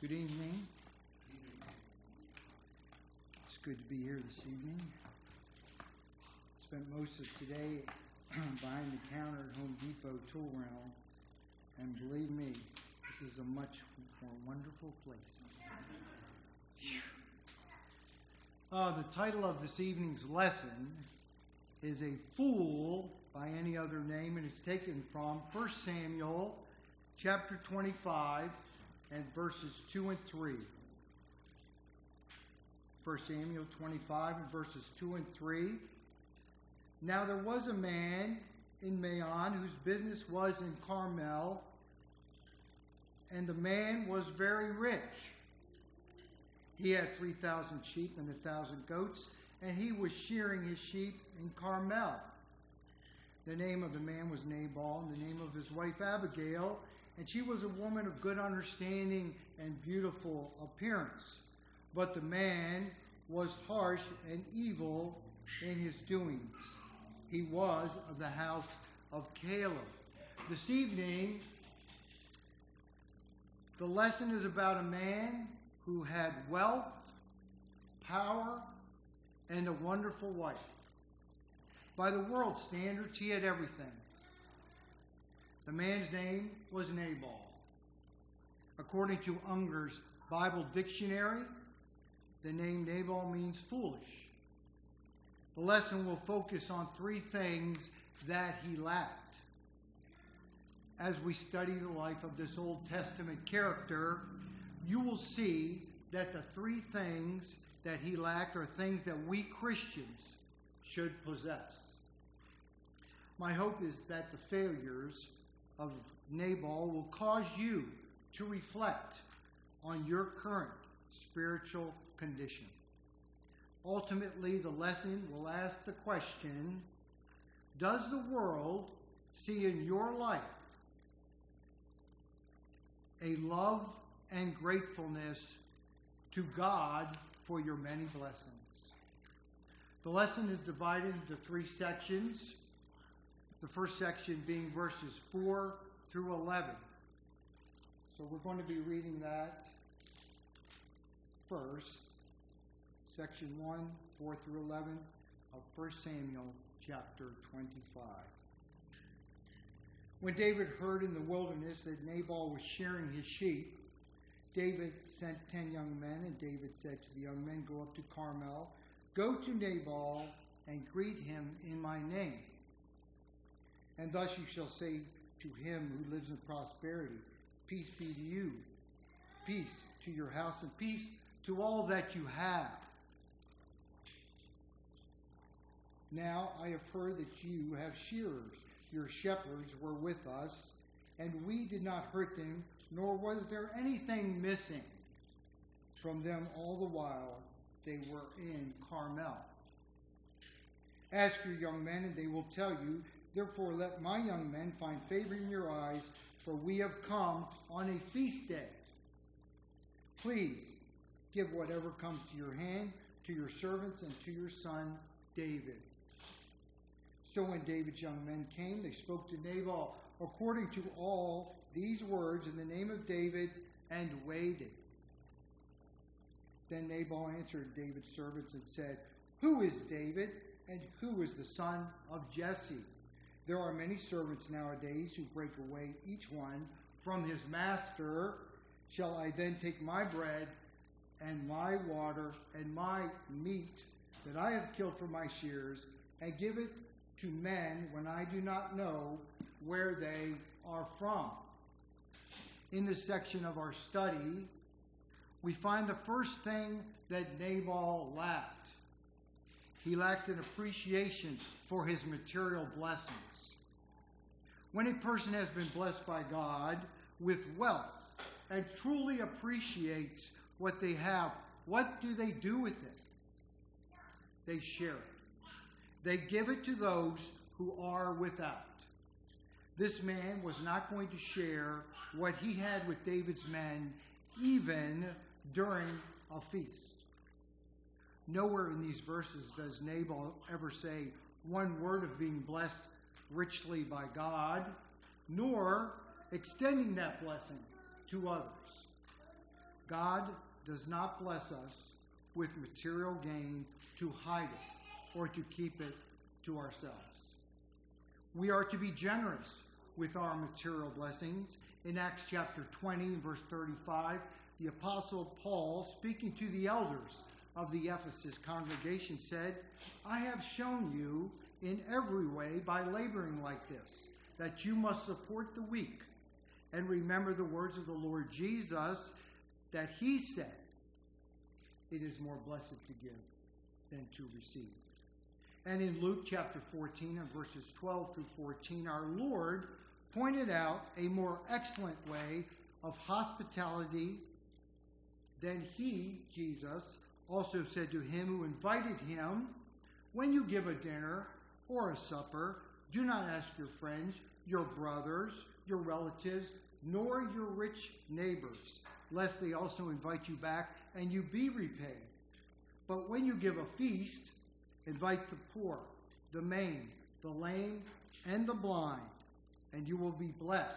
Good evening. It's good to be here this evening. Spent most of today behind the counter at Home Depot tool rental, and believe me, this is a much more wonderful place. Uh, the title of this evening's lesson is A Fool by Any Other Name, and it's taken from 1 Samuel chapter 25 and verses 2 and 3. 1 Samuel 25 and verses 2 and 3. Now there was a man in Maon whose business was in Carmel, and the man was very rich. He had 3,000 sheep and 1,000 goats, and he was shearing his sheep in Carmel. The name of the man was Nabal, and the name of his wife Abigail, and she was a woman of good understanding and beautiful appearance. But the man was harsh and evil in his doings. He was of the house of Caleb. This evening, the lesson is about a man who had wealth, power, and a wonderful wife. By the world standards, he had everything. The man's name was Nabal. According to Unger's Bible Dictionary, the name Nabal means foolish. The lesson will focus on three things that he lacked. As we study the life of this Old Testament character, you will see that the three things that he lacked are things that we Christians should possess. My hope is that the failures of Nabal will cause you to reflect on your current spiritual condition. Ultimately, the lesson will ask the question Does the world see in your life a love and gratefulness to God for your many blessings? The lesson is divided into three sections. The first section being verses 4 through 11. So we're going to be reading that first, section 1, 4 through 11 of 1 Samuel chapter 25. When David heard in the wilderness that Nabal was shearing his sheep, David sent ten young men, and David said to the young men, Go up to Carmel, go to Nabal, and greet him in my name. And thus you shall say to him who lives in prosperity, Peace be to you, peace to your house, and peace to all that you have. Now I have heard that you have shearers. Your shepherds were with us, and we did not hurt them, nor was there anything missing from them all the while they were in Carmel. Ask your young men, and they will tell you. Therefore, let my young men find favor in your eyes, for we have come on a feast day. Please give whatever comes to your hand to your servants and to your son David. So when David's young men came, they spoke to Nabal according to all these words in the name of David and waited. Then Nabal answered David's servants and said, Who is David and who is the son of Jesse? There are many servants nowadays who break away each one from his master. Shall I then take my bread and my water and my meat that I have killed for my shears and give it to men when I do not know where they are from? In this section of our study, we find the first thing that Nabal lacked. He lacked an appreciation for his material blessings. When a person has been blessed by God with wealth and truly appreciates what they have, what do they do with it? They share it. They give it to those who are without. This man was not going to share what he had with David's men, even during a feast. Nowhere in these verses does Nabal ever say one word of being blessed richly by God, nor extending that blessing to others. God does not bless us with material gain to hide it or to keep it to ourselves. We are to be generous with our material blessings. In Acts chapter 20, verse 35, the Apostle Paul, speaking to the elders of the Ephesus congregation, said, I have shown you in every way by laboring like this that you must support the weak and remember the words of the Lord Jesus that he said, It is more blessed to give than to receive. And in Luke chapter 14 and verses 12 through 14, our Lord pointed out a more excellent way of hospitality than he, Jesus, also said to him who invited him, When you give a dinner or a supper, do not ask your friends, your brothers, your relatives, nor your rich neighbors, lest they also invite you back and you be repaid. But when you give a feast, invite the poor, the maimed, the lame, and the blind, and you will be blessed,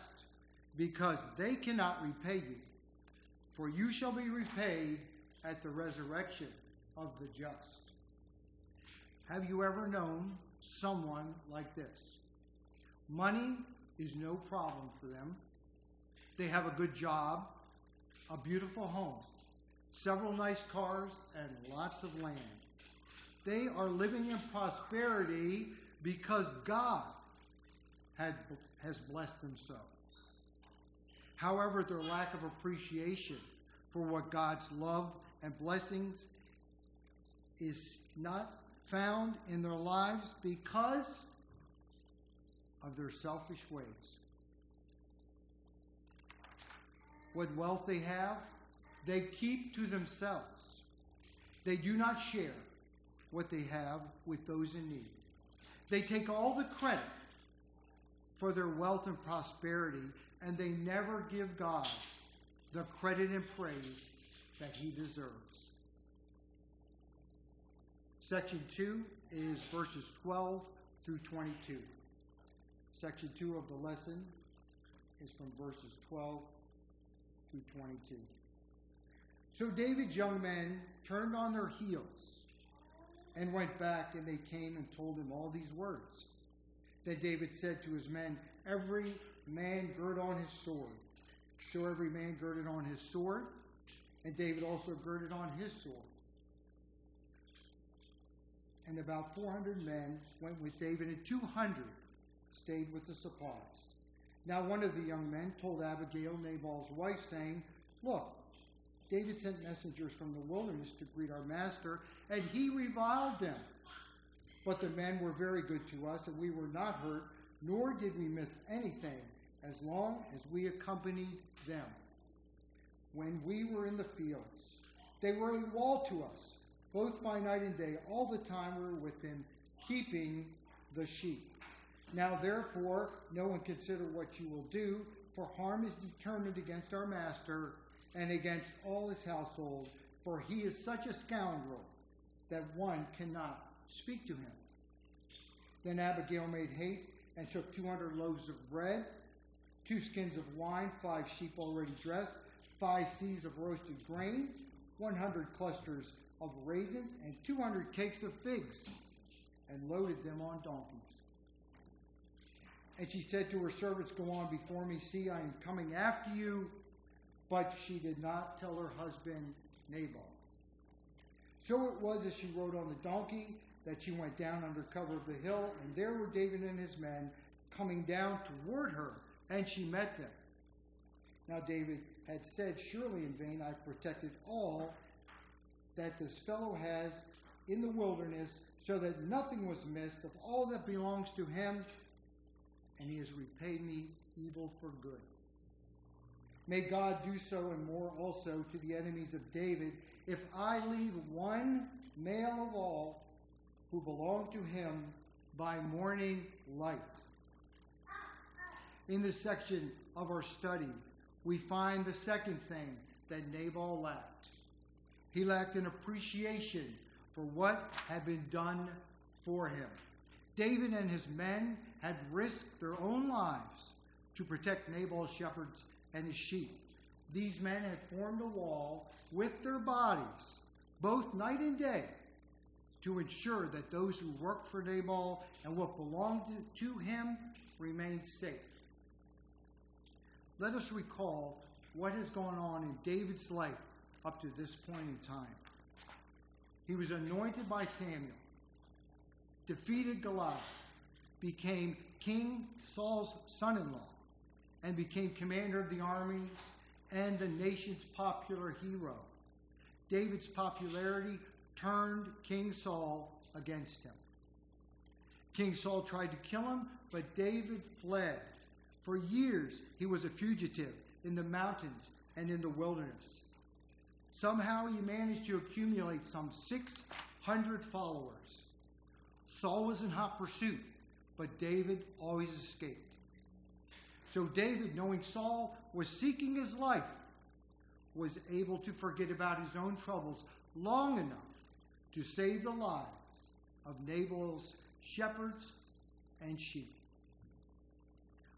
because they cannot repay you. For you shall be repaid at the resurrection of the just. Have you ever known someone like this? Money is no problem for them. They have a good job, a beautiful home, several nice cars, and lots of land. They are living in prosperity because God had, has blessed them so. However, their lack of appreciation for what God's love and blessings is not found in their lives because of their selfish ways. What wealth they have, they keep to themselves. They do not share what they have with those in need. They take all the credit for their wealth and prosperity, and they never give God the credit and praise that he deserves. Section 2 is verses 12 through 22. Section 2 of the lesson is from verses 12 through 22. So David's young men turned on their heels and went back, and they came and told him all these words. Then David said to his men, Every man gird on his sword. So every man girded on his sword, and David also girded on his sword. And about 400 men went with David, and 200 stayed with the supplies. Now one of the young men told Abigail, Nabal's wife, saying, Look, David sent messengers from the wilderness to greet our master, and he reviled them. But the men were very good to us, and we were not hurt, nor did we miss anything, as long as we accompanied them. When we were in the fields, they were a wall to us, both by night and day, all the time we were with them, keeping the sheep. Now, therefore, no one consider what you will do, for harm is determined against our master and against all his household, for he is such a scoundrel that one cannot speak to him. Then Abigail made haste and took 200 loaves of bread, two skins of wine, five sheep already dressed, five seahs of roasted grain, 100 clusters of raisins, and 200 cakes of figs, and loaded them on donkeys. And she said to her servants, Go on before me, see, I am coming after you. But she did not tell her husband, Nabal. So it was as she rode on the donkey that she went down under cover of the hill, and there were David and his men coming down toward her, and she met them. Now David had said, Surely in vain I've protected all that this fellow has in the wilderness, so that nothing was missed of all that belongs to him and he has repaid me evil for good. May God do so and more also to the enemies of David if I leave one male of all who belong to him by morning light. In this section of our study, we find the second thing that Nabal lacked. He lacked an appreciation for what had been done for him. David and his men had risked their own lives to protect Nabal's shepherds and his sheep. these men had formed a wall with their bodies, both night and day, to ensure that those who worked for Nabal and what belonged to, him remained safe. Let us recall what has gone on in David's life up to this point in time. He was anointed by Samuel, defeated Goliath, became King Saul's son in law, and became commander of the armies and the nation's popular hero. David's popularity turned King Saul against him. King Saul tried to kill him, but David fled. For years, he was a fugitive in the mountains and in the wilderness. Somehow, he managed to accumulate some 600 followers. Saul was in hot pursuit, but David always escaped. So David, knowing Saul was seeking his life, was able to forget about his own troubles long enough to save the lives of Nabal's shepherds and sheep.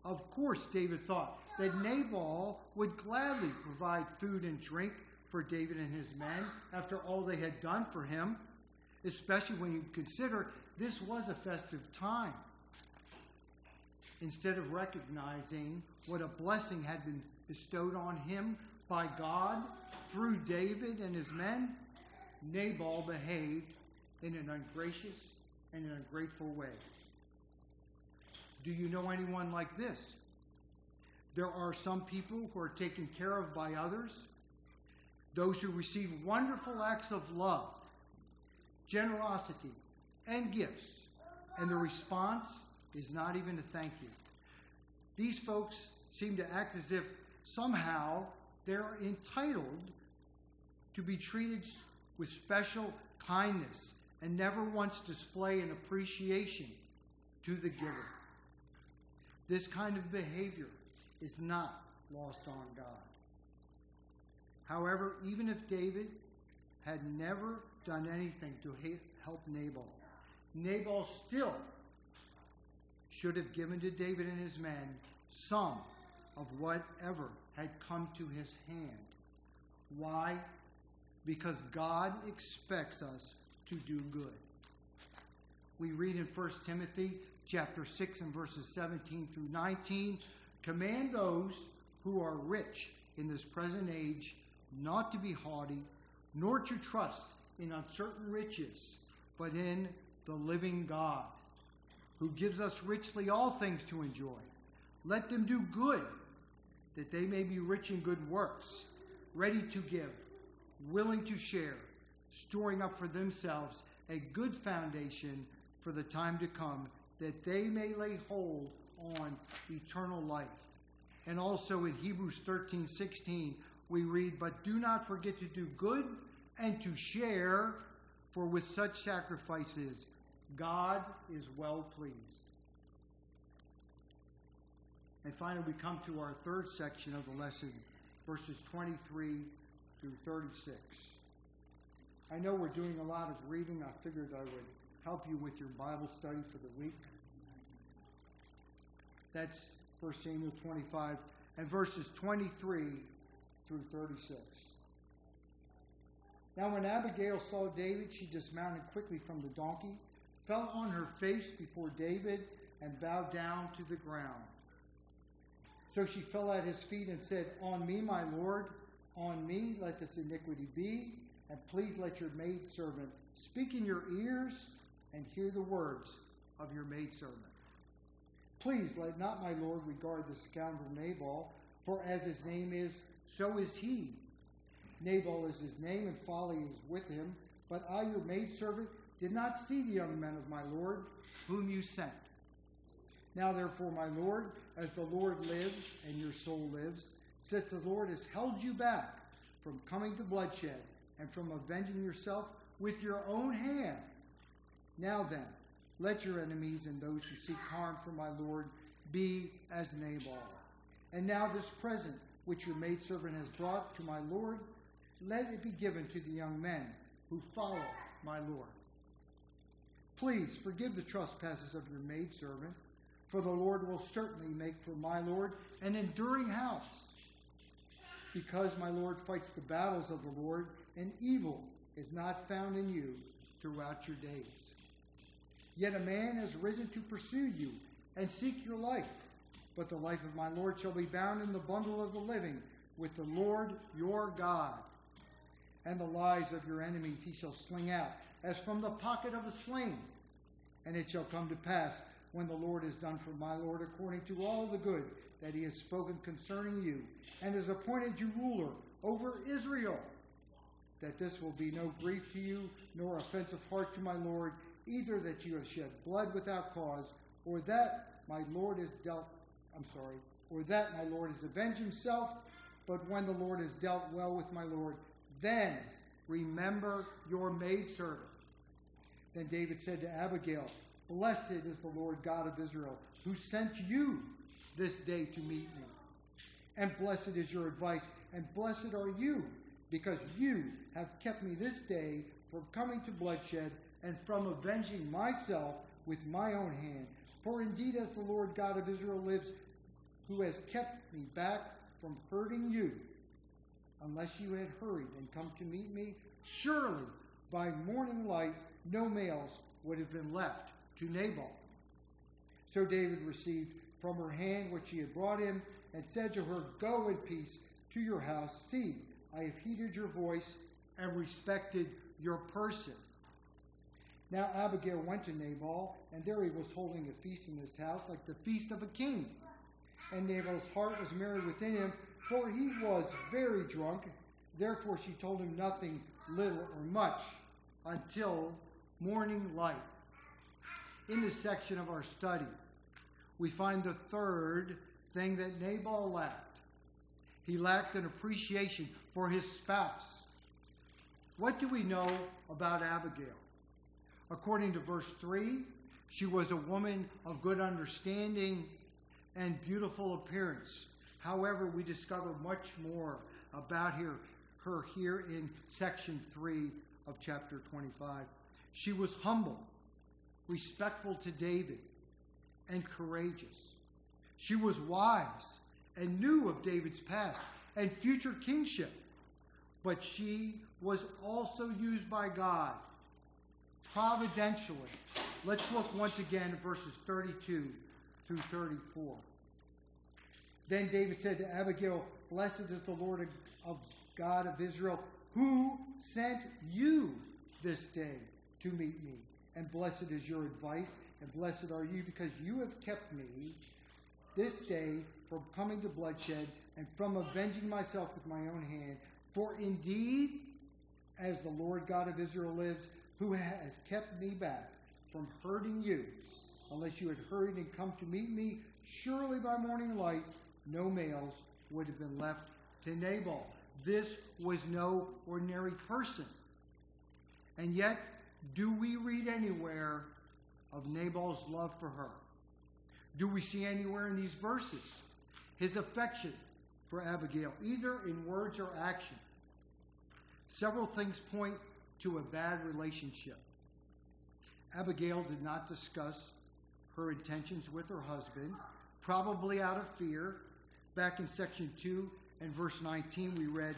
Of course, David thought that Nabal would gladly provide food and drink for David and his men after all they had done for him, especially when you consider this was a festive time instead of recognizing what a blessing had been bestowed on him by God through David and his men, Nabal behaved in an ungracious and an ungrateful way. Do you know anyone like this? There are some people who are taken care of by others, those who receive wonderful acts of love, generosity, and gifts, and the response is not even a thank you. These folks seem to act as if somehow they're entitled to be treated with special kindness and never once display an appreciation to the giver. This kind of behavior is not lost on God. However, even if David had never done anything to help Nabal, Nabal still should have given to David and his men some of whatever had come to his hand. Why? Because God expects us to do good. We read in 1 Timothy chapter 6 and verses 17 through 19, command those who are rich in this present age not to be haughty, nor to trust in uncertain riches, but in the living God, who gives us richly all things to enjoy. Let them do good, that they may be rich in good works, ready to give, willing to share, storing up for themselves a good foundation for the time to come, that they may lay hold on eternal life. And also in Hebrews 13 16, we read, But do not forget to do good and to share, for with such sacrifices God is well pleased. And finally, we come to our third section of the lesson, verses 23 through 36. I know we're doing a lot of reading. I figured I would help you with your Bible study for the week. That's 1 Samuel 25 and verses 23 through 36. Now, when Abigail saw David, she dismounted quickly from the donkey, fell on her face before David, and bowed down to the ground. So she fell at his feet and said, On me, my Lord, on me let this iniquity be, and please let your maidservant speak in your ears and hear the words of your maidservant. Please let not my Lord regard the scoundrel Nabal, for as his name is, so is he. Nabal is his name, and folly is with him. But I, your maidservant, did not see the young men of my Lord, whom you sent. Now, therefore, my Lord, as the Lord lives and your soul lives, since the Lord has held you back from coming to bloodshed and from avenging yourself with your own hand. Now then, let your enemies and those who seek harm for my Lord be as Nabal. And now this present which your maidservant has brought to my Lord, let it be given to the young men who follow my Lord. Please forgive the trespasses of your maidservant for the Lord will certainly make for my Lord an enduring house. because my Lord fights the battles of the Lord, and evil is not found in you throughout your days. Yet a man has risen to pursue you and seek your life. But the life of my Lord shall be bound in the bundle of the living with the Lord your God. And the lies of your enemies he shall sling out, as from the pocket of a sling. And it shall come to pass, when the Lord has done for my Lord according to all the good that he has spoken concerning you, and has appointed you ruler over Israel, that this will be no grief to you, nor offensive heart to my Lord, either that you have shed blood without cause, or that my Lord has dealt, I'm sorry, or that my Lord has avenged himself, but when the Lord has dealt well with my Lord, then remember your maidservant. Then David said to Abigail, Blessed is the Lord God of Israel, who sent you this day to meet me. And blessed is your advice, and blessed are you, because you have kept me this day from coming to bloodshed and from avenging myself with my own hand. For indeed, as the Lord God of Israel lives, who has kept me back from hurting you, unless you had hurried and come to meet me, surely by morning light no males would have been left to Nabal. So David received from her hand what she had brought him and said to her, Go in peace to your house. See, I have heeded your voice and respected your person. Now Abigail went to Nabal, and there he was holding a feast in his house, like the feast of a king. And Nabal's heart was merry within him, for he was very drunk. Therefore she told him nothing little or much until morning light. In this section of our study, we find the third thing that Nabal lacked. He lacked an appreciation for his spouse. What do we know about Abigail? According to verse 3, she was a woman of good understanding and beautiful appearance. However, we discover much more about her, her here in section 3 of chapter 25. She was humble, respectful to David, and courageous. She was wise and knew of David's past and future kingship. But she was also used by God providentially. Let's look once again at verses 32 through 34. Then David said to Abigail, Blessed is the Lord of God of Israel, who sent you this day to meet me. And blessed is your advice, and blessed are you, because you have kept me this day from coming to bloodshed and from avenging myself with my own hand. For indeed, as the Lord God of Israel lives, who has kept me back from hurting you, unless you had hurried and come to meet me, surely by morning light no males would have been left to Nabal. This was no ordinary person. And yet, do we read anywhere of Nabal's love for her? Do we see anywhere in these verses his affection for Abigail, either in words or action? Several things point to a bad relationship. Abigail did not discuss her intentions with her husband, probably out of fear. Back in section 2 and verse 19, we read,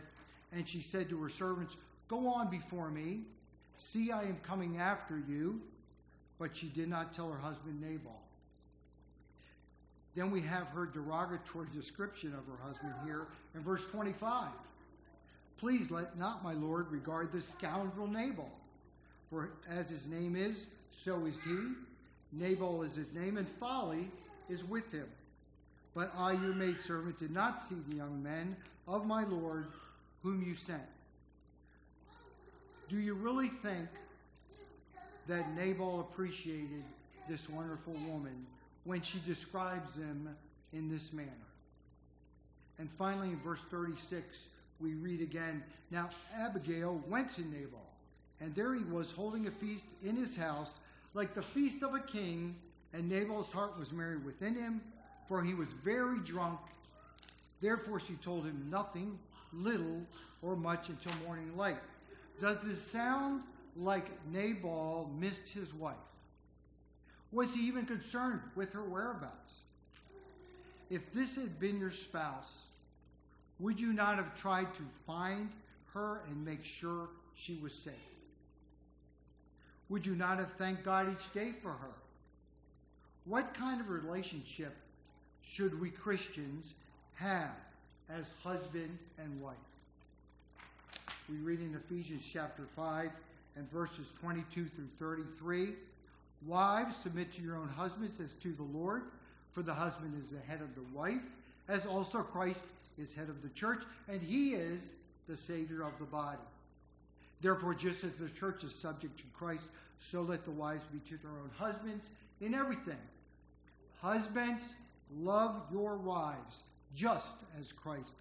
And she said to her servants, Go on before me. See, I am coming after you. But she did not tell her husband Nabal. Then we have her derogatory description of her husband here in verse 25. Please let not my Lord regard this scoundrel Nabal, for as his name is, so is he. Nabal is his name, and folly is with him. But I, your maidservant, did not see the young men of my Lord whom you sent. Do you really think that Nabal appreciated this wonderful woman when she describes them in this manner? And finally, in verse 36, we read again Now Abigail went to Nabal, and there he was holding a feast in his house, like the feast of a king, and Nabal's heart was merry within him, for he was very drunk. Therefore she told him nothing, little or much, until morning light. Does this sound like Nabal missed his wife? Was he even concerned with her whereabouts? If this had been your spouse, would you not have tried to find her and make sure she was safe? Would you not have thanked God each day for her? What kind of relationship should we Christians have as husband and wife? We read in Ephesians chapter 5 and verses 22 through 33. Wives, submit to your own husbands as to the Lord, for the husband is the head of the wife, as also Christ is head of the church, and he is the Savior of the body. Therefore, just as the church is subject to Christ, so let the wives be to their own husbands in everything. Husbands, love your wives, just as Christ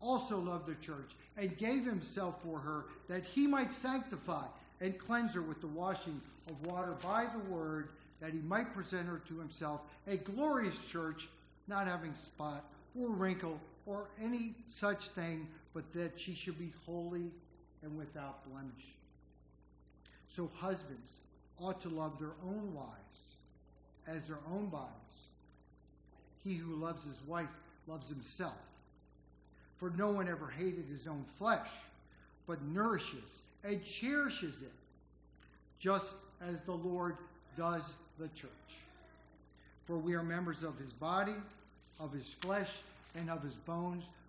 also loved the church and gave himself for her, that he might sanctify and cleanse her with the washing of water by the word, that he might present her to himself a glorious church, not having spot or wrinkle or any such thing, but that she should be holy and without blemish. So husbands ought to love their own wives as their own bodies. He who loves his wife loves himself. For no one ever hated his own flesh, but nourishes and cherishes it, just as the Lord does the church. For we are members of his body, of his flesh, and of his bones.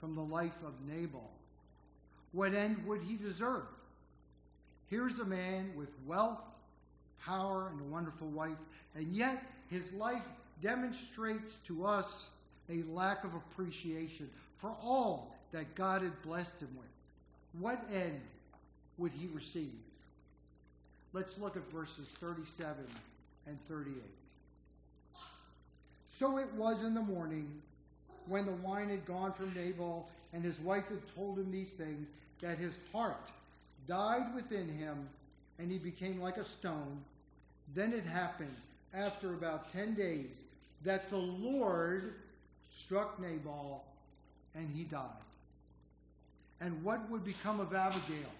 from the life of Nabal? What end would he deserve? Here's a man with wealth, power, and a wonderful wife, and yet his life demonstrates to us a lack of appreciation for all that God had blessed him with. What end would he receive? Let's look at verses 37 and 38. So it was in the morning when the wine had gone from Nabal and his wife had told him these things that his heart died within him and he became like a stone. Then it happened after about 10 days that the Lord struck Nabal and he died. And what would become of Abigail?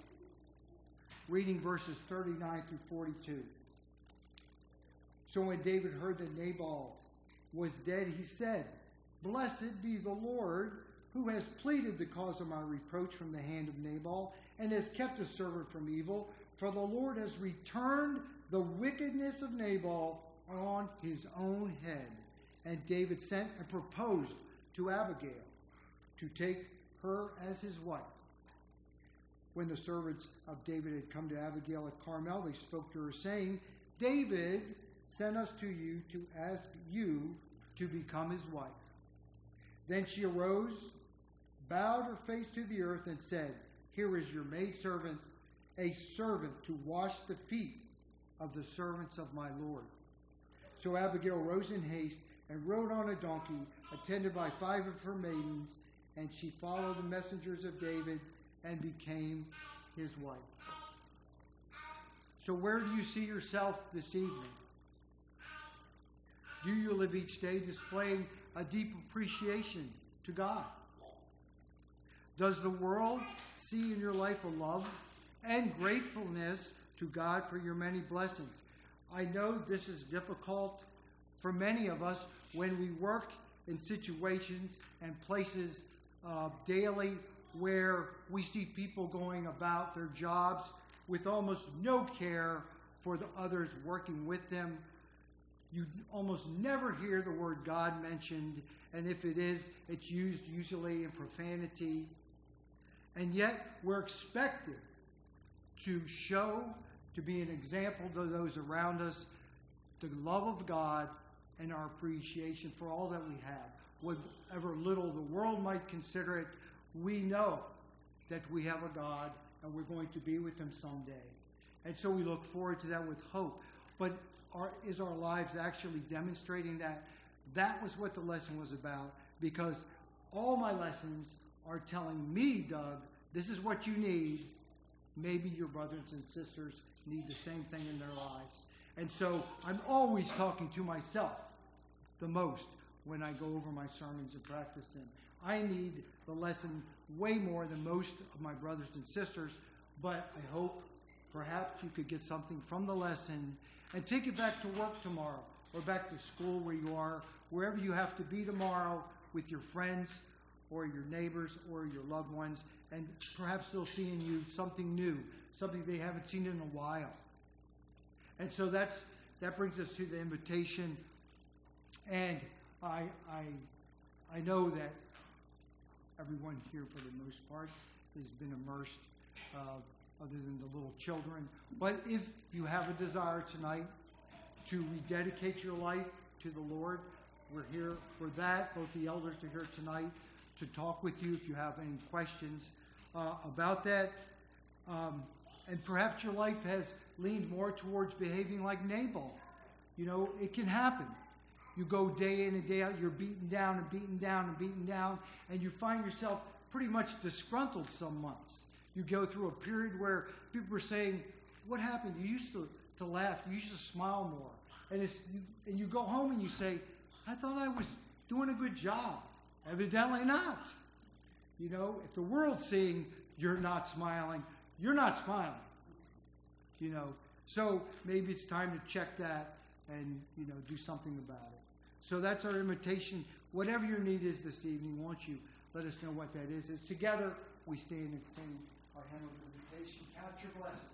Reading verses 39 through 42. So when David heard that Nabal was dead, he said, Blessed be the Lord who has pleaded the cause of my reproach from the hand of Nabal and has kept his servant from evil. For the Lord has returned the wickedness of Nabal on his own head. And David sent and proposed to Abigail to take her as his wife. When the servants of David had come to Abigail at Carmel, they spoke to her, saying, David sent us to you to ask you to become his wife. Then she arose, bowed her face to the earth, and said, Here is your maidservant, a servant to wash the feet of the servants of my Lord. So Abigail rose in haste and rode on a donkey, attended by five of her maidens, and she followed the messengers of David and became his wife. So, where do you see yourself this evening? Do you live each day displaying a deep appreciation to God? Does the world see in your life a love and gratefulness to God for your many blessings? I know this is difficult for many of us when we work in situations and places uh, daily where we see people going about their jobs with almost no care for the others working with them you almost never hear the word God mentioned, and if it is, it's used usually in profanity. And yet, we're expected to show, to be an example to those around us, the love of God and our appreciation for all that we have. Whatever little the world might consider it, we know that we have a God and we're going to be with Him someday. And so we look forward to that with hope. But are, is our lives actually demonstrating that? That was what the lesson was about because all my lessons are telling me, Doug, this is what you need, maybe your brothers and sisters need the same thing in their lives. And so I'm always talking to myself the most when I go over my sermons and practice them. I need the lesson way more than most of my brothers and sisters, but I hope perhaps you could get something from the lesson and take it back to work tomorrow or back to school where you are, wherever you have to be tomorrow with your friends or your neighbors or your loved ones, and perhaps they'll see in you something new, something they haven't seen in a while. And so that's that brings us to the invitation. And I I I know that everyone here, for the most part, has been immersed, uh, other than the little children. But if you have a desire tonight to rededicate your life to the Lord, we're here for that. Both the elders are here tonight to talk with you if you have any questions uh, about that. Um, and perhaps your life has leaned more towards behaving like Nabal. You know, it can happen. You go day in and day out, you're beaten down and beaten down and beaten down, and you find yourself pretty much disgruntled some months. You go through a period where people are saying, What happened? You used to, to laugh, you used to smile more. And, it's, you, and you go home and you say, I thought I was doing a good job. Evidently not. You know, if the world's seeing you're not smiling, you're not smiling. You know, so maybe it's time to check that and, you know, do something about it. So that's our invitation. Whatever your need is this evening, won't you let us know what that is? As together we stand and sing our hymn of invitation. Count your blessings.